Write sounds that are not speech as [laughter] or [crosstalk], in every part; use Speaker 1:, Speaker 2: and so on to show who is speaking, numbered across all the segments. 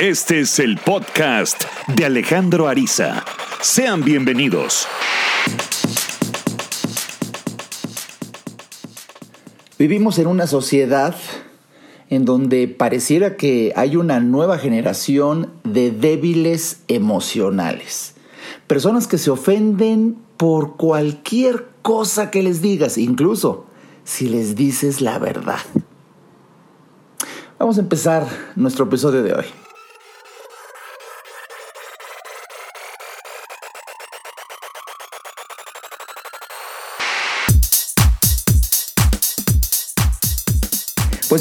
Speaker 1: Este es el podcast de Alejandro Ariza. Sean bienvenidos.
Speaker 2: Vivimos en una sociedad en donde pareciera que hay una nueva generación de débiles emocionales. Personas que se ofenden por cualquier cosa que les digas, incluso si les dices la verdad. Vamos a empezar nuestro episodio de hoy.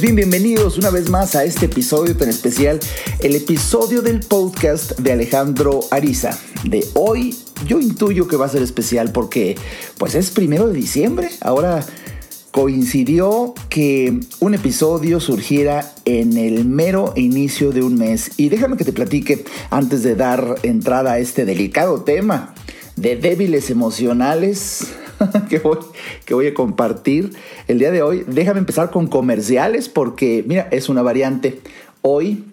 Speaker 2: Bien, bienvenidos una vez más a este episodio tan especial, el episodio del podcast de Alejandro Ariza. De hoy yo intuyo que va a ser especial porque pues es primero de diciembre, ahora coincidió que un episodio surgiera en el mero inicio de un mes y déjame que te platique antes de dar entrada a este delicado tema de débiles emocionales [laughs] que, voy, que voy a compartir el día de hoy. Déjame empezar con comerciales porque, mira, es una variante. Hoy,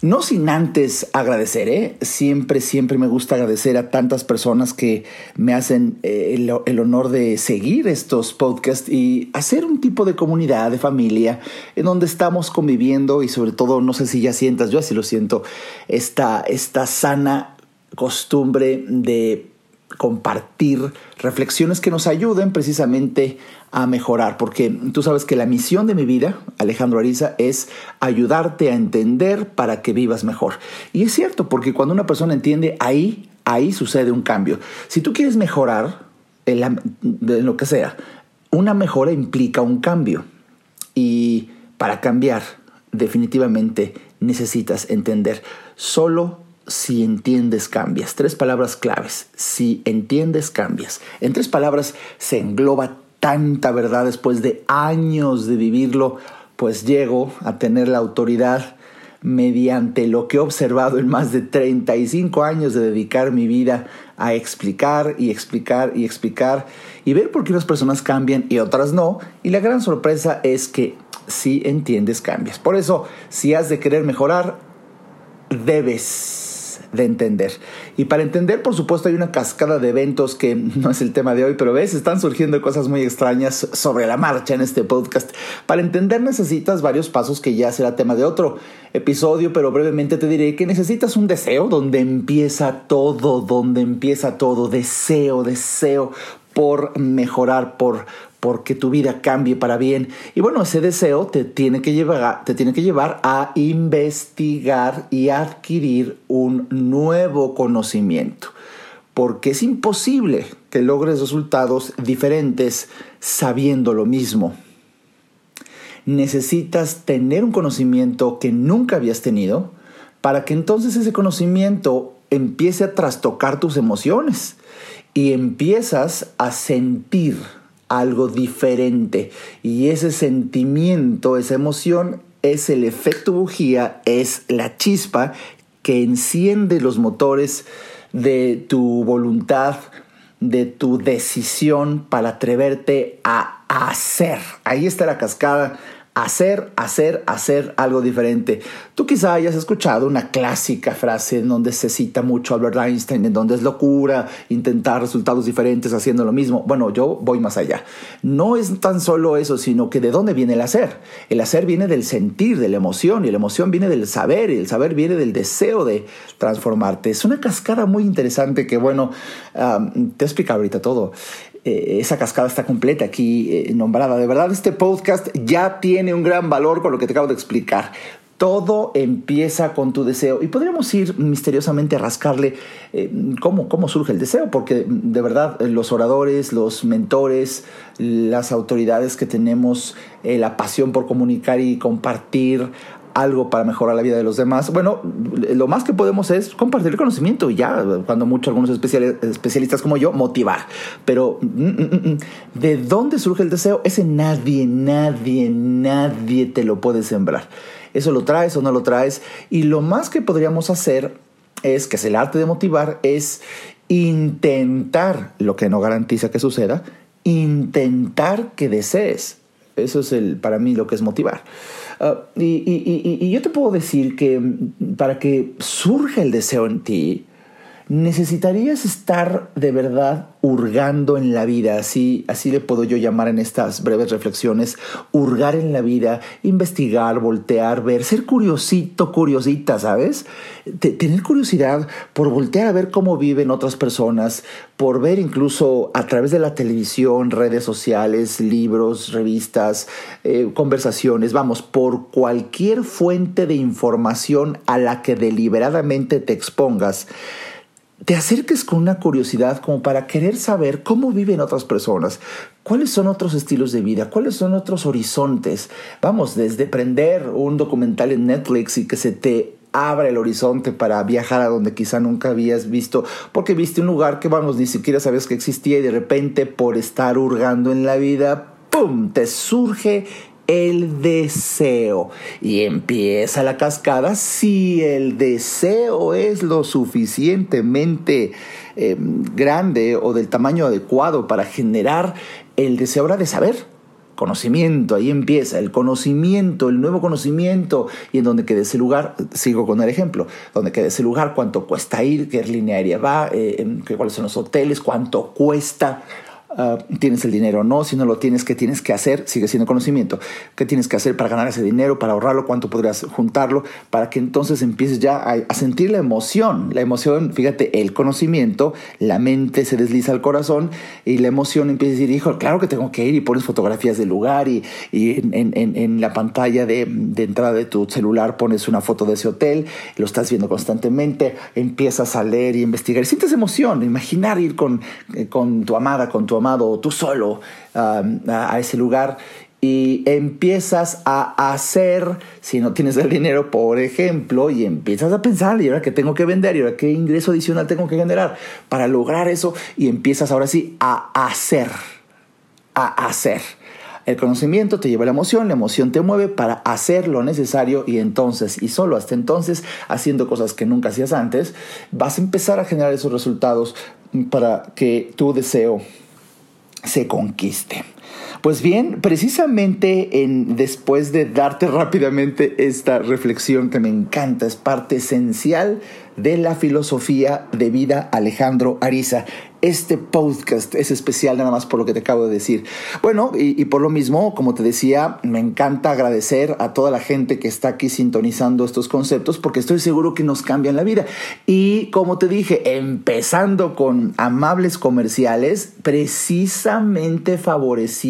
Speaker 2: no sin antes agradecer, ¿eh? siempre, siempre me gusta agradecer a tantas personas que me hacen eh, el, el, honor de seguir estos podcasts y hacer un tipo de comunidad, de familia, en donde estamos conviviendo y sobre todo, no sé si ya sientas, yo así lo siento, esta, esta sana costumbre de compartir reflexiones que nos ayuden precisamente a mejorar, porque tú sabes que la misión de mi vida, Alejandro Ariza, es ayudarte a entender para que vivas mejor. Y es cierto, porque cuando una persona entiende, ahí, ahí sucede un cambio. Si tú quieres mejorar en, en lo que sea, una mejora implica un cambio. Y para cambiar, definitivamente necesitas entender. Solo si entiendes, cambias. Tres palabras claves. Si entiendes, cambias. En tres palabras se engloba tanta verdad después de años de vivirlo, pues llego a tener la autoridad mediante lo que he observado en más de 35 años de dedicar mi vida a explicar y explicar y explicar y ver por qué unas personas cambian y otras no. Y la gran sorpresa es que si entiendes, cambias. Por eso, si has de querer mejorar, debes de entender. Y para entender, por supuesto, hay una cascada de eventos que [laughs] no es el tema de hoy, pero ves, están surgiendo cosas muy extrañas sobre la marcha en este podcast. Para entender necesitas varios pasos que ya será tema de otro episodio, pero brevemente te diré que necesitas un deseo donde empieza todo, donde empieza todo, deseo, deseo por mejorar, por, porque tu vida cambie para bien. Y bueno, ese deseo te tiene que llevar, te tiene que llevar a investigar y adquirir un nuevo conocimiento. Porque es imposible que logres resultados diferentes sabiendo lo mismo. Necesitas tener un conocimiento que nunca habías tenido para que entonces ese conocimiento empiece a trastocar tus emociones y empiezas a sentir algo diferente. Y ese sentimiento, esa emoción, es el efecto bujía, es la chispa que enciende los motores de tu voluntad, de tu decisión para atreverte a hacer. Ahí está la cascada hacer, hacer, hacer algo diferente. Tú quizá hayas escuchado una clásica frase en donde se cita mucho Albert Einstein, en donde es locura intentar resultados diferentes haciendo lo mismo. Bueno, yo voy más allá. No es tan solo eso, sino que de dónde viene el hacer. El hacer viene del sentir, de la emoción, y la emoción viene del saber, y el saber viene del deseo de transformarte. Es una cascada muy interesante que, bueno, um, te explica ahorita todo. Eh, esa cascada está completa aquí eh, nombrada. De verdad, este podcast ya tiene un gran valor con lo que te acabo de explicar. Todo empieza con tu deseo y podríamos ir misteriosamente a rascarle eh, cómo, cómo surge el deseo, porque de verdad los oradores, los mentores, las autoridades que tenemos la pasión por comunicar y compartir algo para mejorar la vida de los demás. Bueno, lo más que podemos es compartir el conocimiento y ya, cuando mucho algunos especialistas como yo, motivar. Pero, mm, mm, mm, ¿de dónde surge el deseo? Ese nadie, nadie, nadie te lo puede sembrar. Eso lo traes o no lo traes. Y lo más que podríamos hacer es, que es el arte de motivar, es intentar, lo que no garantiza que suceda, intentar que desees Eso es el, para mí lo que es motivar. Ah, y, y, yo te puedo decir que mm, para que surja el deseo en ti, necesitarías estar de verdad hurgando en la vida, así, así le puedo yo llamar en estas breves reflexiones, hurgar en la vida, investigar, voltear, ver, ser curiosito, curiosita, ¿sabes? tener curiosidad por voltear a ver cómo viven otras personas, por ver incluso a través de la televisión, redes sociales, libros, revistas, eh, conversaciones, vamos, por cualquier fuente de información a la que deliberadamente te expongas te acerques con una curiosidad como para querer saber cómo viven otras personas, cuáles son otros estilos de vida, cuáles son otros horizontes. Vamos, desde prender un documental en Netflix y que se te abra el horizonte para viajar a donde quizá nunca habías visto, porque viste un lugar que, vamos, ni siquiera sabías que existía y de repente por estar hurgando en la vida, ¡pum!, te surge el deseo. Y empieza la cascada si el deseo es lo suficientemente eh, grande o del tamaño adecuado para generar el deseo ahora de saber. Conocimiento, ahí empieza el conocimiento, el nuevo conocimiento, y en donde quede ese lugar, sigo con el ejemplo, donde quede ese lugar, cuánto cuesta ir, qué línea aérea va, eh, cuáles son los hoteles, cuánto cuesta Ah, tienes el dinero o no, si no lo tienes, ¿qué tienes que hacer? Sigue siendo conocimiento. ¿Qué tienes que hacer para ganar ese dinero, para ahorrarlo? ¿Cuánto podrías juntarlo? Para que entonces empieces ya a, sentir la emoción. La emoción, fíjate, el conocimiento, la mente se desliza al corazón y la emoción empieza a decir, hijo, claro que tengo que ir y pones fotografías del lugar y, en, la pantalla de, de entrada de tu celular pones una foto de ese hotel, lo estás viendo constantemente, empiezas a leer y investigar. Y sientes emoción, imaginar ir con, eh, con tu amada, con tu tú solo a, ese lugar y empiezas a hacer, si no tienes el dinero, por ejemplo, y empiezas a pensar, ¿y ahora qué tengo que vender? ¿Y ahora qué ingreso adicional tengo que generar para lograr eso? Y empiezas ahora sí a hacer, a hacer. El conocimiento te lleva a la emoción, la emoción te mueve para hacer lo necesario y entonces, y solo hasta entonces, haciendo cosas que nunca hacías antes, vas a empezar a generar esos resultados para que tu deseo se conquiste. Pues bien, precisamente en, después de darte rápidamente esta reflexión que me encanta, es parte esencial de la filosofía de vida Alejandro Ariza. Este podcast es especial nada más por lo que te acabo de decir. Bueno, y, por lo mismo, como te decía, me encanta agradecer a toda la gente que está aquí sintonizando estos conceptos porque estoy seguro que nos cambian la vida. Y como te dije, empezando con amables comerciales, precisamente favoreciendo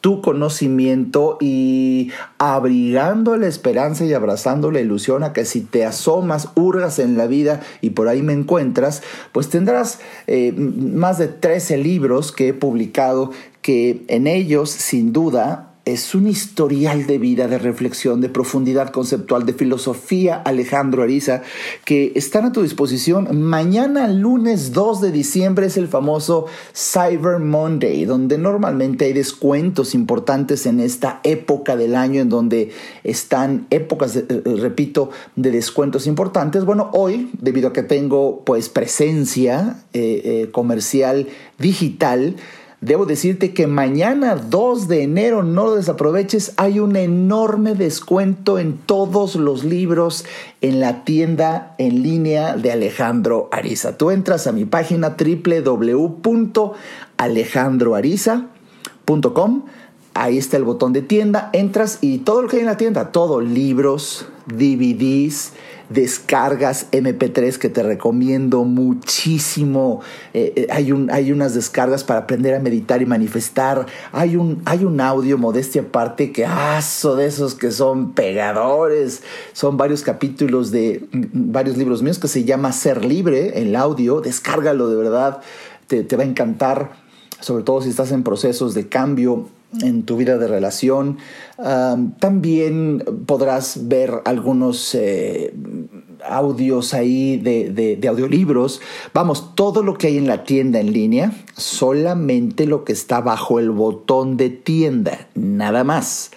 Speaker 2: tu conocimiento y abrigando la esperanza y abrazando la ilusión a que si te asomas, hurgas en la vida y por ahí me encuentras, pues tendrás eh, más de 13 libros que he publicado que en ellos sin duda es un historial de vida, de reflexión, de profundidad conceptual, de filosofía, Alejandro Ariza, que están a tu disposición. Mañana, lunes 2 de diciembre, es el famoso Cyber Monday, donde normalmente hay descuentos importantes en esta época del año, en donde están épocas, eh, eh, repito, de descuentos importantes. Bueno, hoy, debido a que tengo pues presencia eh, comercial digital, Debo decirte que mañana 2 de enero, no lo desaproveches, hay un enorme descuento en todos los libros en la tienda en línea de Alejandro Ariza. Tú entras a mi página www.alejandroariza.com. Ahí está el botón de tienda, entras y todo lo que hay en la tienda, todo, libros, DVDs, descargas MP3 que te recomiendo muchísimo. Eh, eh, hay, un, hay unas descargas para aprender a meditar y manifestar. Hay un, hay un audio, modestia aparte, que aso de esos que son pegadores. Son varios capítulos de mm, varios libros míos que se llama Ser Libre, el audio. Descárgalo de verdad, te, te va a encantar, sobre todo si estás en procesos de cambio en tu vida de relación. también podrás ver algunos eh, audios ahí de, de, audiolibros. Vamos, todo lo que hay en la tienda en línea, solamente lo que está bajo el botón de tienda, nada más.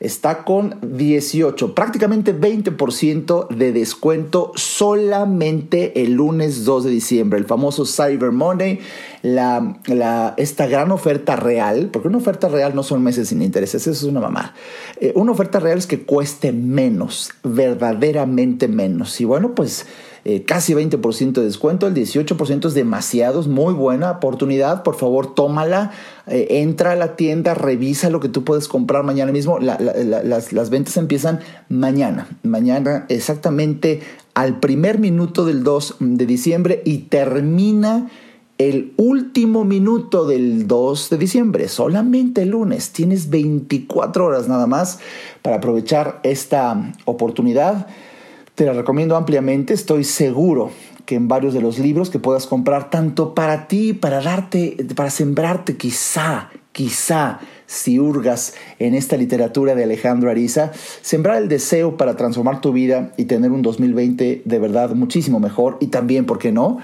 Speaker 2: Está con 18, prácticamente 20% de descuento solamente el lunes 2 de diciembre, el famoso Cyber Monday, la, esta gran oferta real, porque una oferta real no son meses sin intereses, eso es una mamá. Eh, una oferta real es que cueste menos, verdaderamente menos. Y bueno, pues eh, casi 20% de descuento, el 18% es demasiado, es muy buena oportunidad, por favor tómala, eh, entra a la tienda, revisa lo que tú puedes comprar mañana mismo, las, las ventas empiezan mañana, mañana exactamente al primer minuto del 2 de diciembre y termina el último minuto del 2 de diciembre, solamente el lunes. Tienes 24 horas nada más para aprovechar esta oportunidad. Te la recomiendo ampliamente, estoy seguro que en varios de los libros que puedas comprar, tanto para ti, para darte, para sembrarte quizá, quizá, si hurgas en esta literatura de Alejandro Ariza, sembrar el deseo para transformar tu vida y tener un 2020 de verdad muchísimo mejor y también, ¿por qué no?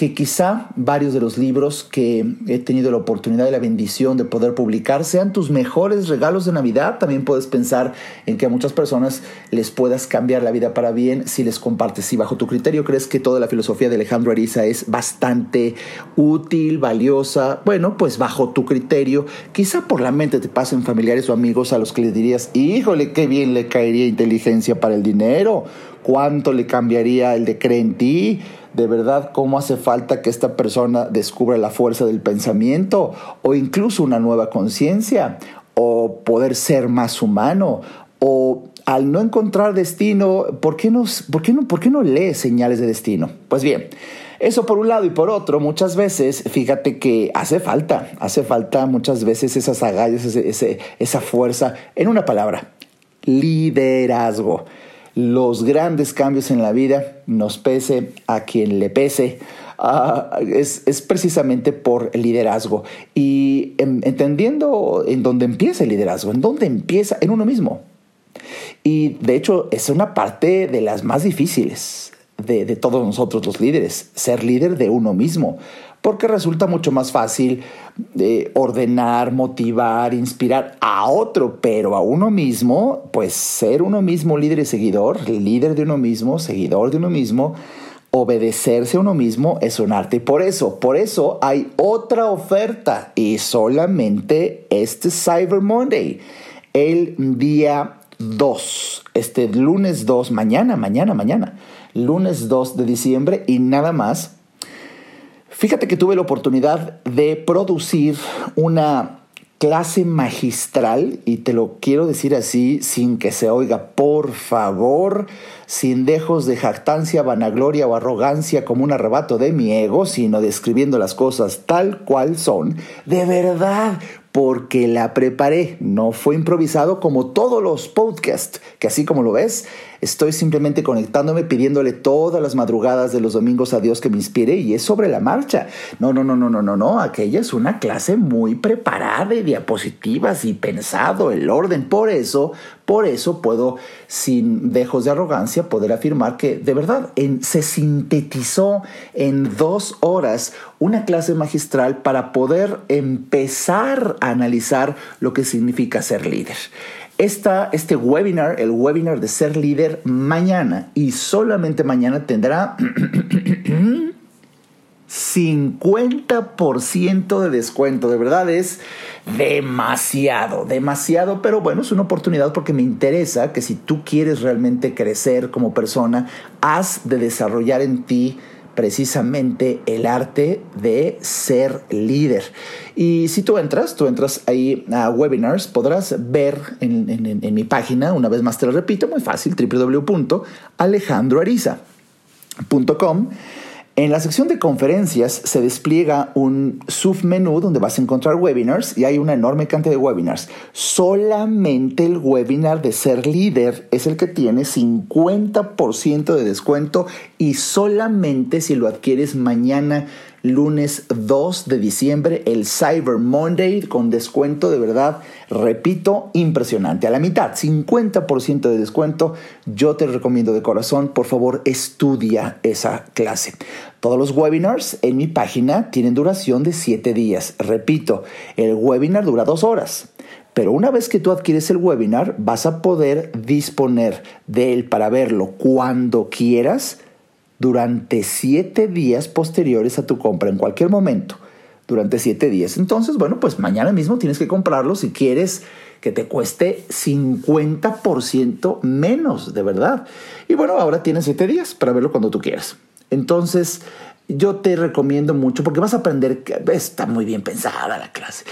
Speaker 2: Que quizá varios de los libros que he tenido la oportunidad y la bendición de poder publicar sean tus mejores regalos de Navidad. También puedes pensar en que a muchas personas les puedas cambiar la vida para bien si les compartes. Si bajo tu criterio crees que toda la filosofía de Alejandro Ariza es bastante útil, valiosa, bueno, pues bajo tu criterio, quizá por la mente te pasen familiares o amigos a los que les dirías, híjole, qué bien le caería inteligencia para el dinero, cuánto le cambiaría el de cree en ti. De verdad cómo hace falta que esta persona descubra la fuerza del pensamiento o incluso una nueva conciencia o poder ser más humano o al no encontrar destino, ¿por qué, no, por, qué no, ¿por qué no lee señales de destino? Pues bien, eso por un lado y por otro, muchas veces, fíjate que hace falta, hace falta muchas veces esas agallas, esa fuerza, en una palabra, liderazgo los grandes cambios en la vida, nos pese a quien le pese, ah, es, precisamente por el liderazgo. Y entendiendo en dónde empieza el liderazgo, en dónde empieza en uno mismo. Y de hecho es una parte de las más difíciles de todos nosotros los líderes, ser líder de uno mismo porque resulta mucho más fácil eh, ordenar, motivar, inspirar a otro, pero a uno mismo, pues ser uno mismo líder y seguidor, líder de uno mismo, seguidor de uno mismo, obedecerse a uno mismo es un arte. Y por eso, por eso hay otra oferta y solamente este Cyber Monday, el día 2, este lunes 2, mañana, mañana, mañana, lunes 2 de diciembre y nada más Fíjate que tuve la oportunidad de producir una clase magistral, y te lo quiero decir así sin que se oiga, por favor, sin dejos de jactancia, vanagloria o arrogancia como un arrebato de mi ego, sino describiendo las cosas tal cual son, de verdad, porque la preparé, no fue improvisado como todos los podcasts, que así como lo ves, estoy simplemente conectándome, pidiéndole todas las madrugadas de los domingos a Dios que me inspire y es sobre la marcha. No, no, no, no, no, no, no, aquella es una clase muy preparada de diapositivas y pensado el orden, por eso, por eso puedo, sin dejos de arrogancia, poder afirmar que de verdad se sintetizó en dos horas una clase magistral para poder empezar a analizar lo que significa ser líder. Este webinar, el webinar de ser líder, mañana y solamente mañana tendrá [clears throat] 50% de descuento. De verdad es demasiado, demasiado, pero bueno, es una oportunidad porque me interesa que si tú quieres realmente crecer como persona, has de desarrollar en ti precisamente el arte de ser líder. Y si tú entras, tú entras ahí a webinars, podrás ver en, en mi página, una vez más te lo repito, muy fácil, www.alejandroariza.com en la sección de conferencias se despliega un submenú donde vas a encontrar webinars y hay una enorme cantidad de webinars. Solamente el webinar de ser líder es el que tiene 50% de descuento y solamente si lo adquieres mañana lunes 2 de diciembre, el Cyber Monday con descuento de verdad, repito, impresionante. A la mitad, 50% de descuento. Yo te recomiendo de corazón, por favor, estudia esa clase. Todos los webinars en mi página tienen duración de 7 días. Repito, el webinar dura 2 horas Pero una vez que tú adquieres el webinar, vas a poder disponer de él para verlo cuando quieras durante siete días posteriores a tu compra, en cualquier momento, durante siete días. Entonces, bueno, pues mañana mismo tienes que comprarlo si quieres que te cueste 50% menos, de verdad. Y bueno, ahora tienes siete días para verlo cuando tú quieras. Entonces, yo te recomiendo mucho porque vas a aprender, está muy bien pensada la clase.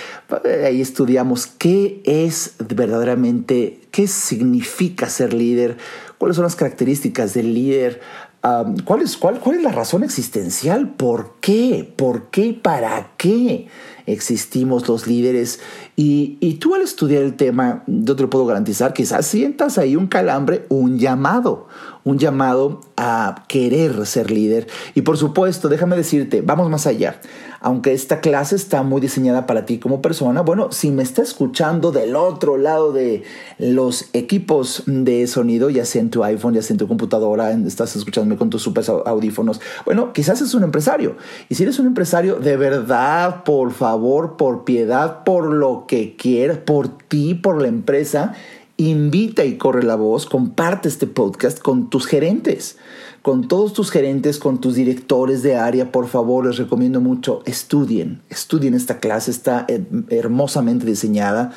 Speaker 2: Ahí estudiamos qué es verdaderamente, qué significa ser líder, cuáles son las características del líder, ¿cuál, es, cuál, cuál es la razón existencial, por qué, por qué y para qué existimos los líderes. Y, y, tú al estudiar el tema, yo te lo puedo garantizar, quizás sientas ahí un calambre, un llamado, un llamado a querer ser líder. Y por supuesto, déjame decirte, vamos más allá. Aunque esta clase está muy diseñada para ti como persona, bueno, si me está escuchando del otro lado de los equipos de sonido, ya sea en tu iPhone, ya sea en tu computadora, estás escuchándome con tus super audífonos, bueno, quizás es un empresario. Y si eres un empresario, de verdad, por favor, por piedad, por lo que quieras, por ti, por la empresa, invita y corre la voz, comparte este podcast con tus gerentes, con todos tus gerentes, con tus directores de área, por favor, les recomiendo mucho, estudien, estudien esta clase, está hermosamente diseñada,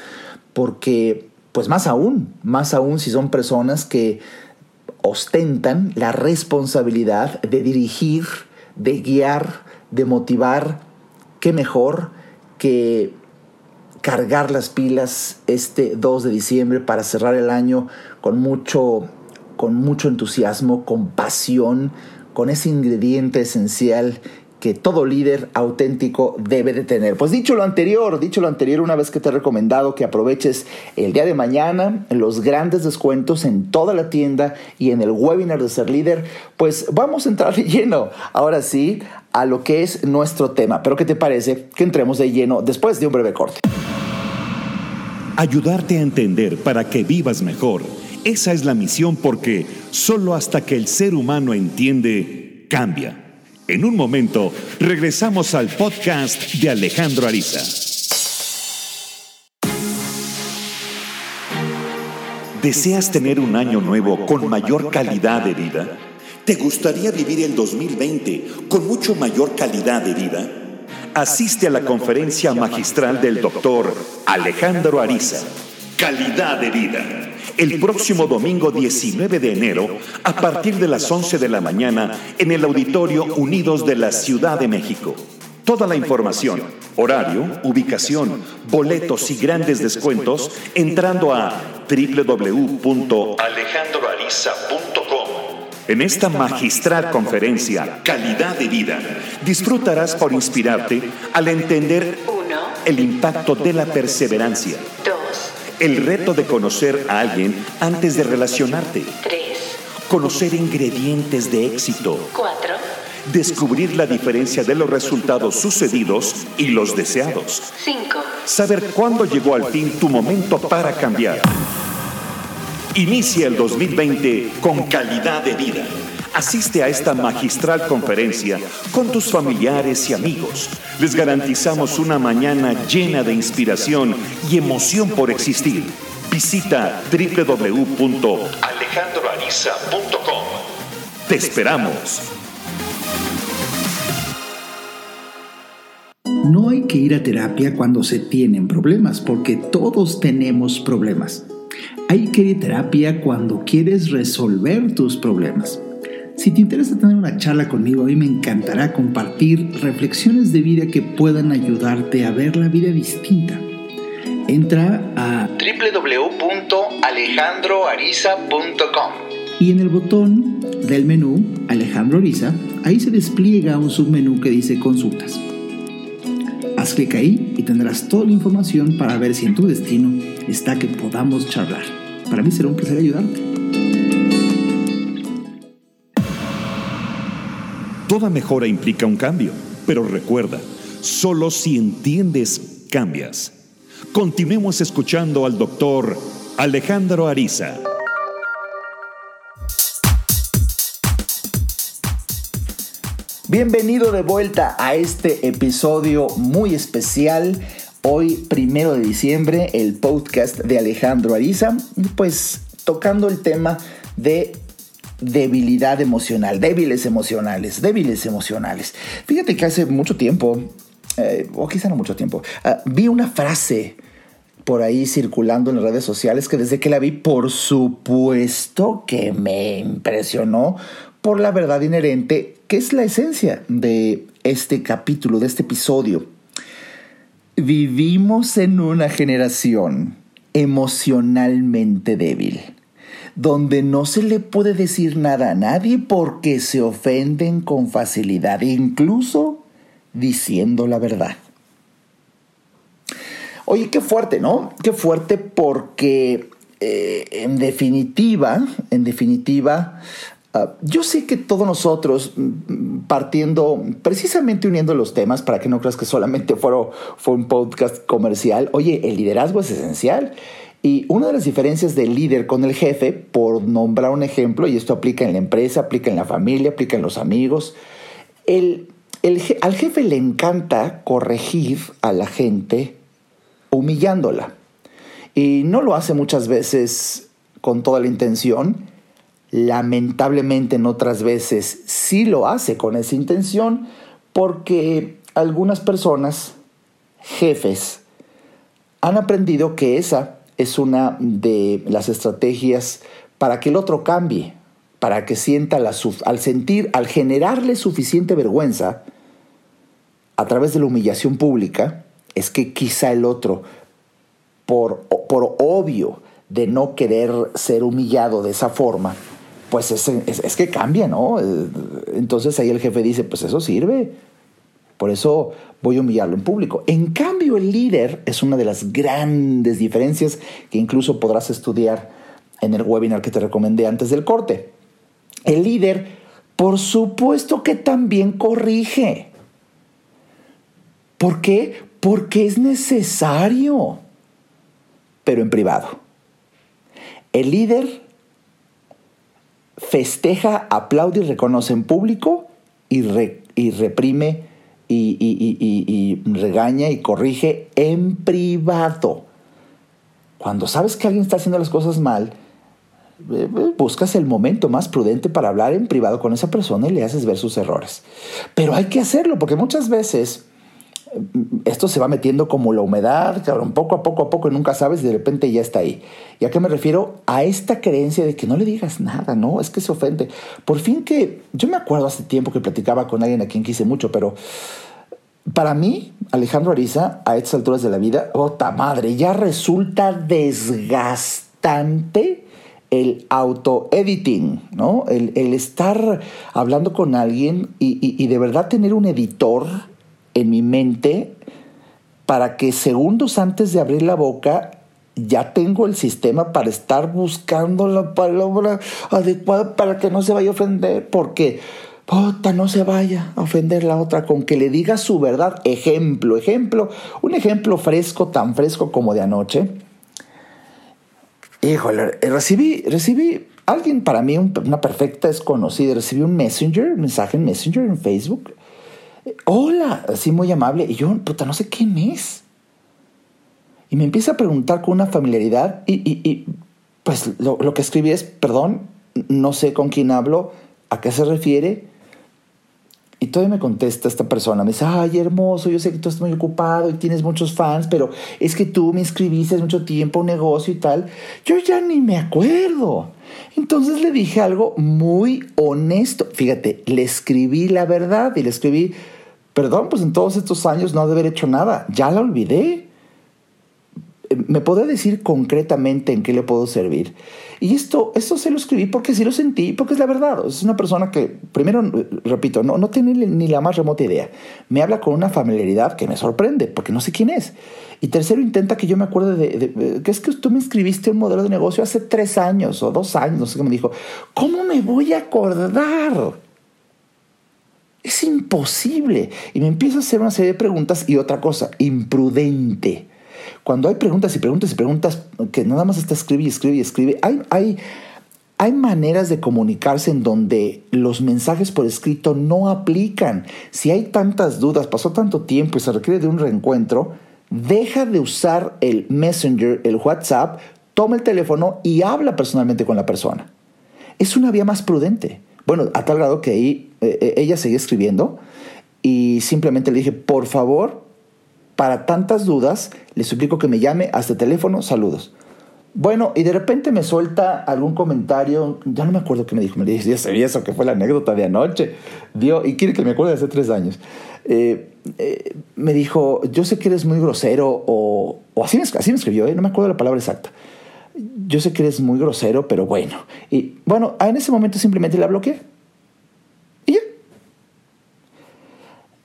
Speaker 2: porque, pues más aún, más aún si son personas que ostentan la responsabilidad de dirigir, de guiar, de motivar, qué mejor que cargar las pilas este 2 de diciembre para cerrar el año con mucho, con mucho entusiasmo, con pasión, con ese ingrediente esencial que todo líder auténtico debe de tener. Pues dicho lo anterior, dicho lo anterior, una vez que te he recomendado que aproveches el día de mañana los grandes descuentos en toda la tienda y en el webinar de ser líder, pues vamos a entrar lleno, ahora sí, a lo que es nuestro tema. Pero ¿qué te parece que entremos de lleno después de un breve corte?
Speaker 1: ayudarte a entender para que vivas mejor. Esa es la misión porque solo hasta que el ser humano entiende, cambia. En un momento, regresamos al podcast de Alejandro Ariza. ¿Deseas tener un año nuevo con mayor calidad de vida? ¿Te gustaría vivir el 2020 con mucho mayor calidad de vida? asiste a la conferencia magistral del doctor Alejandro Ariza, Calidad de Vida, el próximo domingo 19 de enero a partir de las 11 de la mañana en el Auditorio Unidos de la Ciudad de México. Toda la información, horario, ubicación, boletos y grandes descuentos entrando a www.alejandroariza.com. En esta magistral conferencia, Calidad de Vida, disfrutarás por inspirarte al entender el impacto de la perseverancia. El reto de conocer a alguien antes de relacionarte. Conocer ingredientes de éxito. Descubrir la diferencia de los resultados sucedidos y los deseados. Saber cuándo llegó al fin tu momento para cambiar. Inicia el 2020 con calidad de vida. Asiste a esta magistral conferencia con tus familiares y amigos. Les garantizamos una mañana llena de inspiración y emoción por existir. Visita www.alejandroariza.com. Te esperamos.
Speaker 2: No hay que ir a terapia cuando se tienen problemas, porque todos tenemos problemas. Hay que ir a terapia cuando quieres resolver tus problemas. Si te interesa tener una charla conmigo, a mí me encantará compartir reflexiones de vida que puedan ayudarte a ver la vida distinta. Entra a www.alejandroariza.com y en el botón del menú Alejandro Ariza, ahí se despliega un submenú que dice consultas. Haz clic ahí y tendrás toda la información para ver si en tu destino está que podamos charlar. Para mí será un placer ayudarte.
Speaker 1: Toda mejora implica un cambio, pero recuerda, solo si entiendes, cambias. Continuemos escuchando al doctor Alejandro Ariza.
Speaker 2: Bienvenido de vuelta a este episodio muy especial Hoy, primero de diciembre, el podcast de Alejandro Ariza, pues tocando el tema de debilidad emocional, débiles emocionales, débiles emocionales. Fíjate que hace mucho tiempo, eh, o quizá no mucho tiempo, ah, vi una frase por ahí circulando en las redes sociales que desde que la vi, por supuesto que me impresionó por la verdad inherente, que es la esencia de este capítulo, de este episodio. Vivimos en una generación emocionalmente débil, donde no se le puede decir nada a nadie porque se ofenden con facilidad, incluso diciendo la verdad. Oye, qué fuerte, ¿no? Qué fuerte porque eh, en definitiva, en definitiva, Ah, yo sé que todos nosotros, mm, partiendo, precisamente uniendo los temas, para que no creas que solamente fue, un podcast comercial, oye, el liderazgo es esencial. Y una de las diferencias del líder con el jefe, por nombrar un ejemplo, y esto aplica en la empresa, aplica en la familia, aplica en los amigos, el, al jefe le encanta corregir a la gente humillándola. Y no lo hace muchas veces con toda la intención, lamentablemente en otras veces sí lo hace con esa intención porque algunas personas, jefes, han aprendido que esa es una de las estrategias para que el otro cambie, para que sienta la al sentir, al generarle suficiente vergüenza a través de la humillación pública, es que quizá el otro, por, por obvio de no querer ser humillado de esa forma, pues es, que cambia, ¿no? Entonces ahí el jefe dice, pues eso sirve. Por eso voy a humillarlo en público. En cambio, el líder es una de las grandes diferencias que incluso podrás estudiar en el webinar que te recomendé antes del corte. El líder, por supuesto que también corrige. ¿Por qué? Porque es necesario, pero en privado. El líder festeja, aplaude y reconoce en público y, reprime y, regaña y corrige en privado. Cuando sabes que alguien está haciendo las cosas mal, eh, eh, buscas el momento más prudente para hablar en privado con esa persona y le haces ver sus errores. Pero hay que hacerlo porque muchas veces esto se va metiendo como la humedad, cabrón, poco a poco a poco nunca sabes y de repente ya está ahí. ¿Y a qué me refiero? A esta creencia de que no le digas nada, ¿no? Es que se ofende. Por fin que, yo me acuerdo hace tiempo que platicaba con alguien a quien quise mucho, pero para mí, Alejandro Ariza, a estas alturas de la vida, ¡ota madre! Ya resulta desgastante el auto-editing, ¿no? El, estar hablando con alguien y de verdad tener un editor en mi mente para que segundos antes de abrir la boca ya tengo el sistema para estar buscando la palabra adecuada para que no se vaya a ofender, porque puta, no se vaya a ofender la otra con que le diga su verdad. Ejemplo, ejemplo, un ejemplo fresco, tan fresco como de anoche. Híjole, recibí, recibí, alguien para mí, una perfecta desconocida, recibí un messenger, un mensaje en messenger en Facebook hola, así muy amable. Y yo, puta, no sé quién es. Y me empieza a preguntar con una familiaridad y, pues lo, que escribí es, perdón, no sé con quién hablo, a qué se refiere. Y todavía me contesta esta persona, me dice, ay, hermoso, yo sé que tú estás muy ocupado y tienes muchos fans, pero es que tú me inscribiste hace mucho tiempo un negocio y tal. Yo ya ni me acuerdo. Entonces le dije algo muy honesto. Fíjate, le escribí la verdad y le escribí, perdón, pues en todos estos años no de haber hecho nada, ya la olvidé. ¿Me puede decir concretamente en qué le puedo servir? Y esto, esto se lo escribí porque sí lo sentí, porque es la verdad. Es una persona que, primero, repito, no, no tiene ni la más remota idea. Me habla con una familiaridad que me sorprende, porque no sé quién es. Y tercero, intenta que yo me acuerde de, que es que tú me inscribiste un modelo de negocio hace tres años o dos años, no sé qué me dijo. ¿Cómo me voy a acordar? Es imposible. Y me empieza a hacer una serie de preguntas y otra cosa, imprudente. Cuando hay preguntas y preguntas y preguntas que nada más está escribe y escribe y escribe, hay, hay, hay maneras de comunicarse en donde los mensajes por escrito no aplican. Si hay tantas dudas, pasó tanto tiempo y se requiere de un reencuentro, deja de usar el Messenger, el WhatsApp, toma el teléfono y habla personalmente con la persona. Es una vía más prudente. Bueno, a tal grado que ahí eh, eh, ella seguía escribiendo y simplemente le dije, por favor, para tantas dudas, le suplico que me llame a este teléfono, saludos. Bueno, y de repente me suelta algún comentario, ya no me acuerdo qué me dijo, me dijo, ya sabía eso, que fue la anécdota de anoche, dio, y quiere que me acuerde de hace tres años. Eh, me dijo, yo sé que eres muy grosero, o, así, me, así me escribió, no me acuerdo la palabra exacta. Yo sé que eres muy grosero, pero bueno. Y bueno, en ese momento simplemente la bloqueé. Y ya.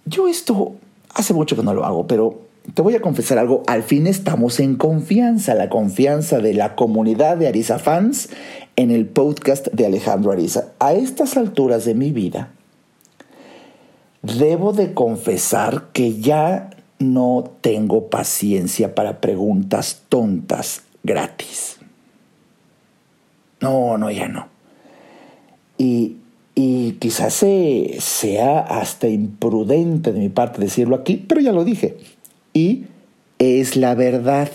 Speaker 2: Yo esto hace mucho que no lo hago, pero te voy a confesar algo, al fin estamos en confianza, la confianza de la comunidad de Arisa fans en el podcast de Alejandro Ariza. A estas alturas de mi vida, debo de confesar que ya no tengo paciencia para preguntas tontas gratis. No, no, ya no. Y, y quizás sea hasta imprudente de mi parte decirlo aquí, pero ya lo dije y es la verdad.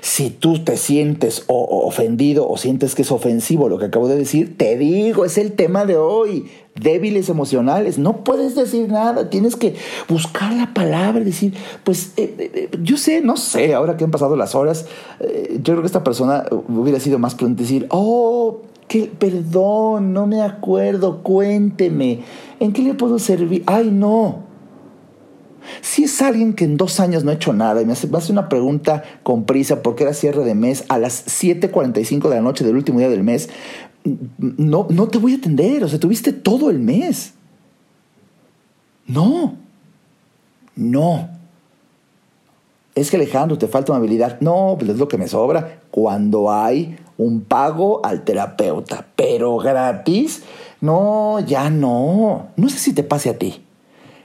Speaker 2: Si tú te sientes ofendido o sientes que es ofensivo lo que acabo de decir, te digo, es el tema de hoy. Débiles emocionales, no puedes decir nada, tienes que buscar la palabra y decir, pues eh, eh, eh, yo sé, no sé, ahora que han pasado las horas, yo creo que esta persona hubiera sido más prudente decir, oh, perdón, no me acuerdo, cuénteme, ¿en qué le puedo servir? Ay, no, si es alguien que en dos años no ha hecho nada y me hace, una pregunta con prisa porque era cierre de mes a las 7.45 de la noche del último día del mes, no, no te voy a atender. O sea, tuviste todo el mes. No. No. Es que Alejandro, te falta amabilidad. No, pues es lo que me sobra. Cuando hay un pago al terapeuta, pero gratis, no, ya no. No sé si te pase a ti.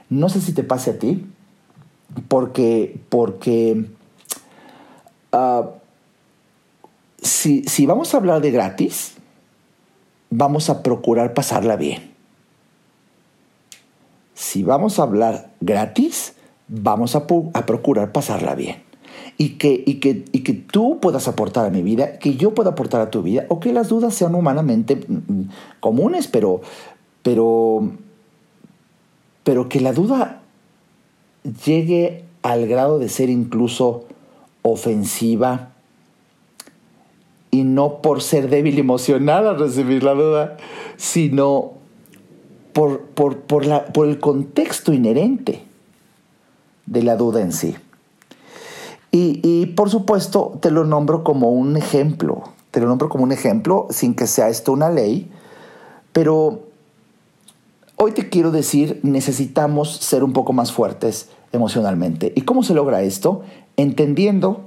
Speaker 2: No sé si te pase a ti, porque, porque ah, si, si vamos a hablar de gratis, vamos a procurar pasarla bien. Si vamos a hablar gratis, vamos a, a procurar pasarla bien. Y que, y, que, y que, tú puedas aportar a mi vida, que yo pueda aportar a tu vida, o que las dudas sean humanamente mm, mm, comunes, pero, pero pero que la duda llegue al grado de ser incluso ofensiva y no por ser débil emocional al recibir la duda, sino por, por, la, por el contexto inherente de la duda en sí. Y, por supuesto te lo nombro como un ejemplo, te lo nombro como un ejemplo sin que sea esto una ley, pero Hoy te quiero decir, necesitamos ser un poco más fuertes emocionalmente. ¿Y cómo se logra esto? Entendiendo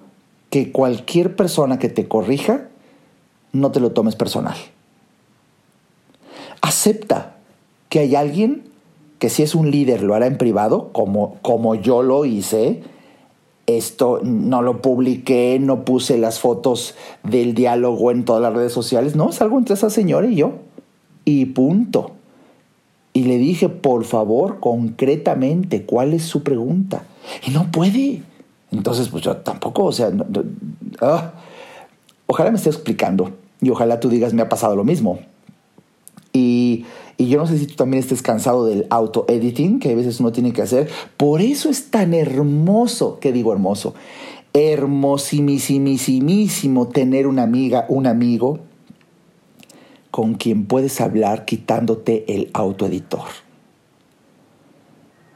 Speaker 2: que cualquier persona que te corrija, no te lo tomes personal. Acepta que hay alguien que si es un líder lo hará en privado, como, como yo lo hice. Esto no lo publiqué, no puse las fotos del diálogo en todas las redes sociales. No, es algo entre esa señora y yo. Y punto. Y le dije, por favor, concretamente, ¿cuál es su pregunta? Y no puede. Entonces, pues yo tampoco, o sea, ah. ojalá me esté explicando y ojalá tú digas, me ha pasado lo mismo. Y, yo no sé si tú también estés cansado del auto-editing que a veces uno tiene que hacer. Por eso es tan hermoso, ¿qué digo hermoso? Hermosísimo tener una amiga, un amigo con quien puedes hablar quitándote el autoeditor.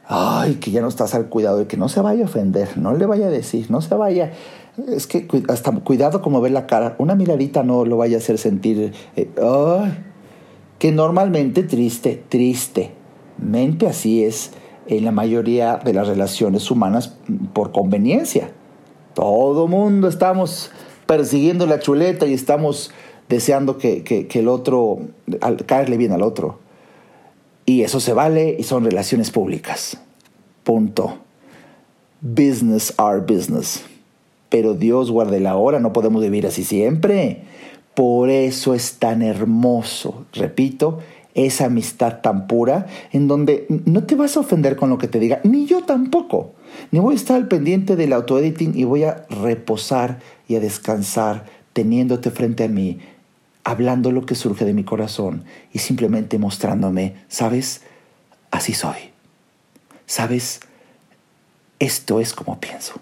Speaker 2: Ay, que ya no estás al cuidado de que no se vaya a ofender, no le vaya a decir, no se vaya. Es que hasta cuidado como ver la cara, una miradita no lo vaya a hacer sentir. Eh, ay, que normalmente triste, triste. Mente así es en la mayoría de las relaciones humanas por conveniencia. Todo mundo estamos persiguiendo la chuleta y estamos deseando que, el otro, caerle bien al otro. Y eso se vale y son relaciones públicas. Punto. Business are business. Pero Dios guarde la hora, no podemos vivir así siempre. Por eso es tan hermoso, repito, esa amistad tan pura en donde no te vas a ofender con lo que te diga, ni yo tampoco. ni voy a estar al pendiente del autoediting y voy a reposar y a descansar teniéndote frente a mí, hablando lo que surge de mi corazón y simplemente mostrándome, ¿sabes? Así soy. ¿Sabes? Esto es como pienso.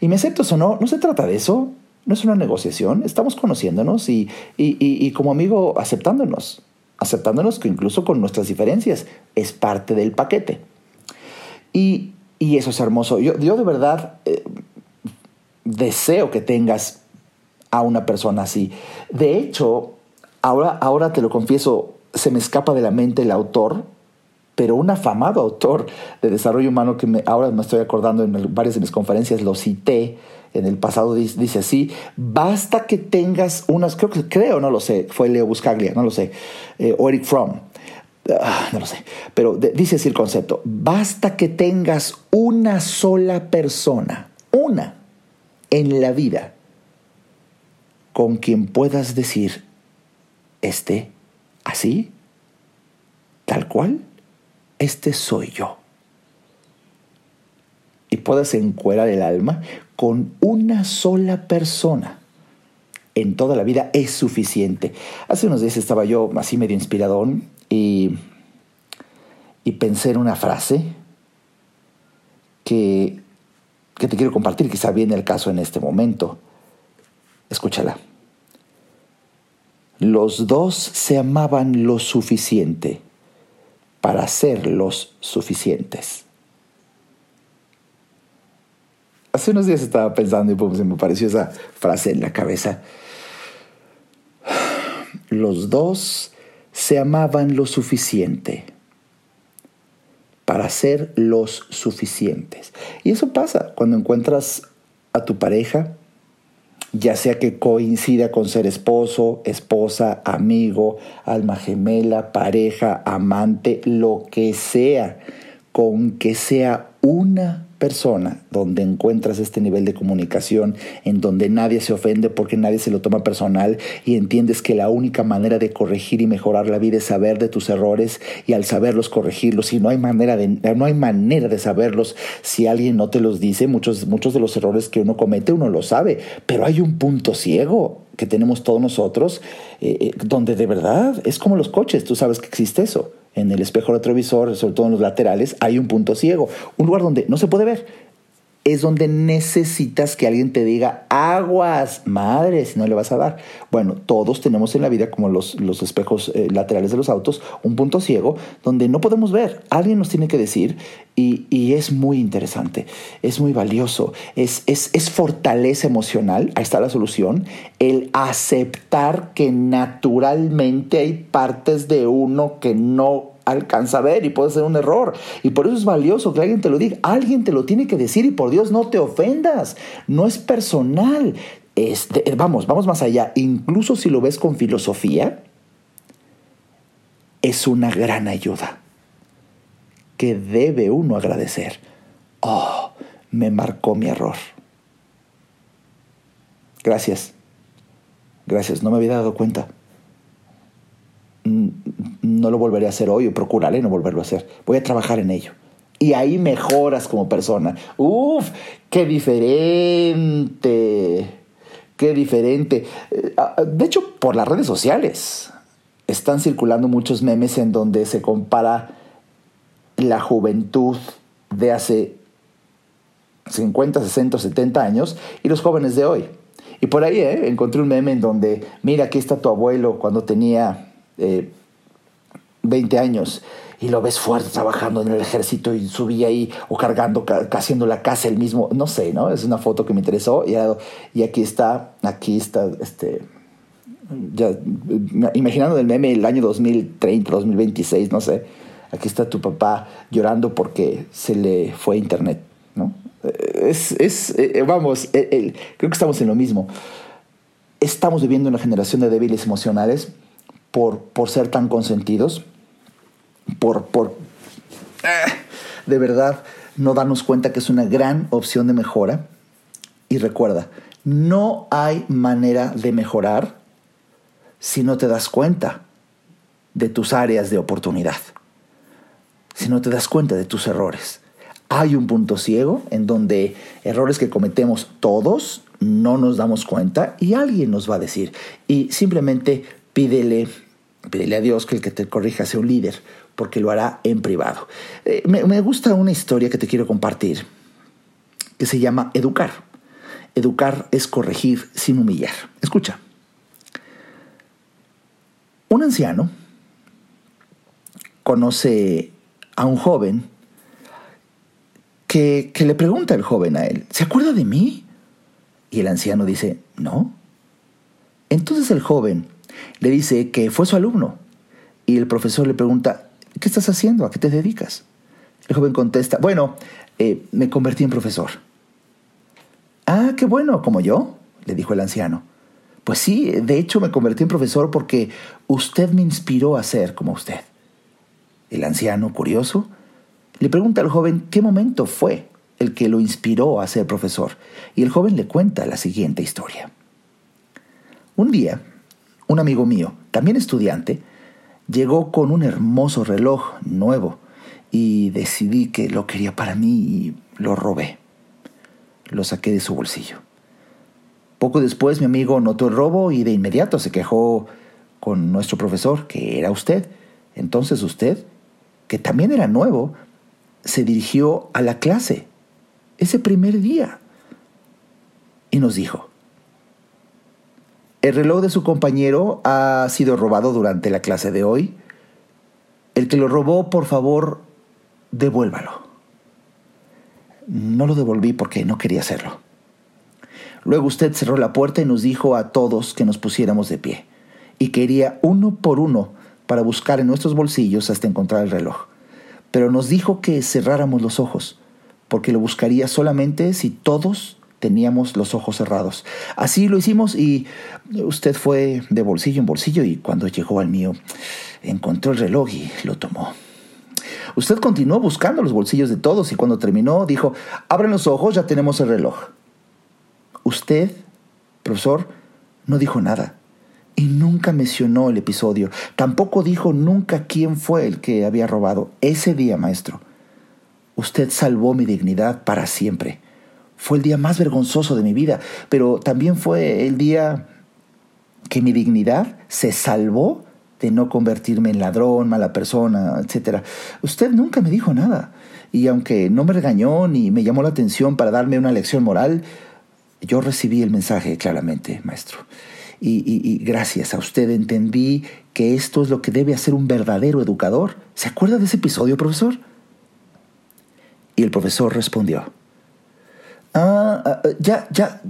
Speaker 2: Y me aceptas o no, no se trata de eso, no es una negociación, estamos conociéndonos y, y, como amigo aceptándonos, aceptándonos que incluso con nuestras diferencias es parte del paquete. Y, eso es hermoso. Yo, yo de verdad eh, deseo que tengas a una persona así. De hecho, ahora, ahora te lo confieso, se me escapa de la mente el autor, pero un afamado autor de desarrollo humano que ahora me estoy acordando en varias de mis conferencias, lo cité en el pasado, dice, así, basta que tengas unas, creo que creo, no lo sé, fue Leo Buscaglia, no lo sé, eh, o Eric Fromm, ah, no lo sé, pero dice así el concepto, basta que tengas una sola persona, una, en la vida, con quien puedas decir, este, así, tal cual, este soy yo. Y puedas encuerar el alma con una sola persona. En toda la vida es suficiente. Hace unos días estaba yo así medio inspiradón y, y pensé en una frase que, que te quiero compartir, quizá viene el caso en este momento. Escúchala. Los dos se amaban lo suficiente para ser los suficientes. Hace unos días estaba pensando y se me pareció esa frase en la cabeza. Los dos se amaban lo suficiente para ser los suficientes. Y eso pasa cuando encuentras a tu pareja ya sea que coincida con ser esposo, esposa, amigo, alma gemela, pareja, amante, lo que sea, con que sea una persona donde encuentras este nivel de comunicación, en donde nadie se ofende porque nadie se lo toma personal y entiendes que la única manera de corregir y mejorar la vida es saber de tus errores y al saberlos corregirlos y no hay manera de, no hay manera de saberlos. Si alguien no te los dice, muchos, muchos de los errores que uno comete uno lo sabe, pero hay un punto ciego que tenemos todos nosotros eh, eh, donde de verdad es como los coches, tú sabes que existe eso en el espejo retrovisor, sobre todo en los laterales, hay un punto ciego, un lugar donde no se puede ver. Es donde necesitas que alguien te diga, aguas, madre, si no le vas a dar. Bueno, todos tenemos en la vida, como los, los espejos eh, laterales de los autos, un punto ciego donde no podemos ver. Alguien nos tiene que decir y, y es muy interesante, es muy valioso, es, es, es fortaleza emocional, ahí está la solución, el aceptar que naturalmente hay partes de uno que no alcanza a ver y puede ser un error. Y por eso es valioso que alguien te lo diga. Alguien te lo tiene que decir y por Dios no te ofendas. No es personal. Este, vamos, vamos más allá. Incluso si lo ves con filosofía, es una gran ayuda que debe uno agradecer. Oh, me marcó mi error. Gracias. Gracias, no me había dado cuenta. No lo volveré a hacer hoy o procuraré no volverlo a hacer. Voy a trabajar en ello. Y ahí mejoras como persona. Uf, qué diferente. Qué diferente. Eh, ah, de hecho, por las redes sociales están circulando muchos memes en donde se compara la juventud de hace 50, 60, 70 años y los jóvenes de hoy. Y por ahí eh, encontré un meme en donde, mira, aquí está tu abuelo cuando tenía 20 eh, años y lo ves fuerte trabajando en el ejército y subía ahí o cargando, haciendo la casa el mismo, no sé, ¿no? Es una foto que me interesó y, y aquí está, aquí está, este, ya, imaginando el meme el año 2030, 2026, no sé, aquí está tu papá llorando porque se le fue internet, ¿no? Es, es eh, vamos, creo que estamos en lo mismo. Estamos viviendo una generación de débiles emocionales por, ser tan consentidos, por, por eh, de verdad no darnos cuenta que es una gran opción de mejora. Y recuerda, no hay manera de mejorar si no te das cuenta de tus áreas de oportunidad, si no te das cuenta de tus errores. hay un punto ciego en donde errores que cometemos todos no nos damos cuenta y alguien nos va a decir. Y simplemente pídele, pídele a Dios que el que te corrija sea un líder, porque lo hará en privado. Eh, me, me gusta una historia que te quiero compartir, que se llama Educar. Educar es corregir sin humillar. Escucha. Un anciano conoce a un joven que, le pregunta el joven a él, ¿se acuerda de mí? Y el anciano dice, no. Entonces el joven le dice que fue su alumno y el profesor le pregunta, ¿qué estás haciendo? ¿A qué te dedicas? El joven contesta, bueno, eh, me convertí en profesor. Ah, qué bueno, como yo, le dijo el anciano. Pues sí, de hecho me convertí en profesor porque usted me inspiró a ser como usted. El anciano, curioso, le pregunta al joven qué momento fue el que lo inspiró a ser profesor, y el joven le cuenta la siguiente historia. Un día, un amigo mío, también estudiante, llegó con un hermoso reloj nuevo y decidí que lo quería para mí y lo robé. Lo saqué de su bolsillo. Poco después mi amigo notó el robo y de inmediato se quejó con nuestro profesor, que era usted. Entonces usted, que también era nuevo, se dirigió a la clase ese primer día y nos dijo, el reloj de su compañero ha sido robado durante la clase de hoy. El que lo robó, por favor, devuélvalo. No lo devolví porque no quería hacerlo. Luego usted cerró la puerta y nos dijo a todos que nos pusiéramos de pie. Y quería uno por uno para buscar en nuestros bolsillos hasta encontrar el reloj pero nos dijo que cerráramos los ojos, porque lo buscaría solamente si todos teníamos los ojos cerrados. Así lo hicimos y usted fue de bolsillo en bolsillo y cuando llegó al mío encontró el reloj y lo tomó. Usted continuó buscando los bolsillos de todos y cuando terminó dijo, abran los ojos, ya tenemos el reloj. Usted, profesor, no dijo nada y nunca mencionó el episodio. Tampoco dijo nunca quién fue el que había robado. Ese día, maestro, usted salvó mi dignidad para siempre. Fue el día más vergonzoso de mi vida, pero también fue el día que mi dignidad se salvó de no convertirme en ladrón, mala persona, etc. Usted nunca me dijo nada. Y aunque no me regañó ni me llamó la atención para darme una lección moral, yo recibí el mensaje claramente, maestro y, gracias a usted entendí que esto es lo que debe hacer un verdadero educador. ¿Se acuerda de ese episodio, profesor? Y el profesor respondió, ah, ah, ya, ya,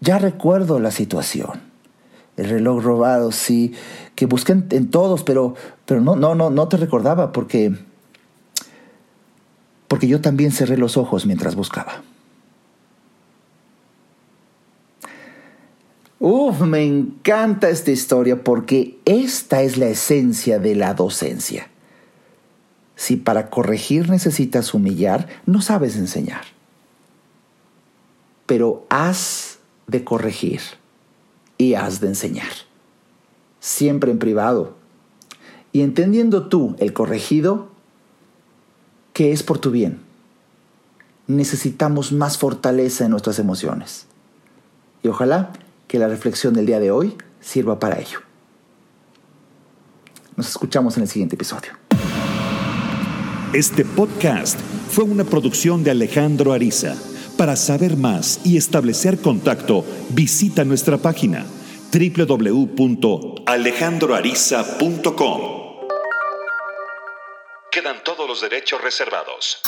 Speaker 2: ya recuerdo la situación. El reloj robado, sí, que busqué en, todos, pero, pero no, no, no, no te recordaba porque, porque yo también cerré los ojos mientras buscaba. Uf, me encanta esta historia porque esta es la esencia de la docencia. Si para corregir necesitas humillar, no sabes enseñar. Pero has de corregir y has de enseñar. Siempre en privado. Y entendiendo tú, el corregido, que es por tu bien. Necesitamos más fortaleza en nuestras emociones. Y ojalá que la reflexión del día de hoy sirva para ello. Nos escuchamos en el siguiente episodio.
Speaker 1: Este podcast fue una producción de Alejandro Ariza. Para saber más y establecer contacto, visita nuestra página www.alejandroariza.com. Quedan todos los derechos reservados.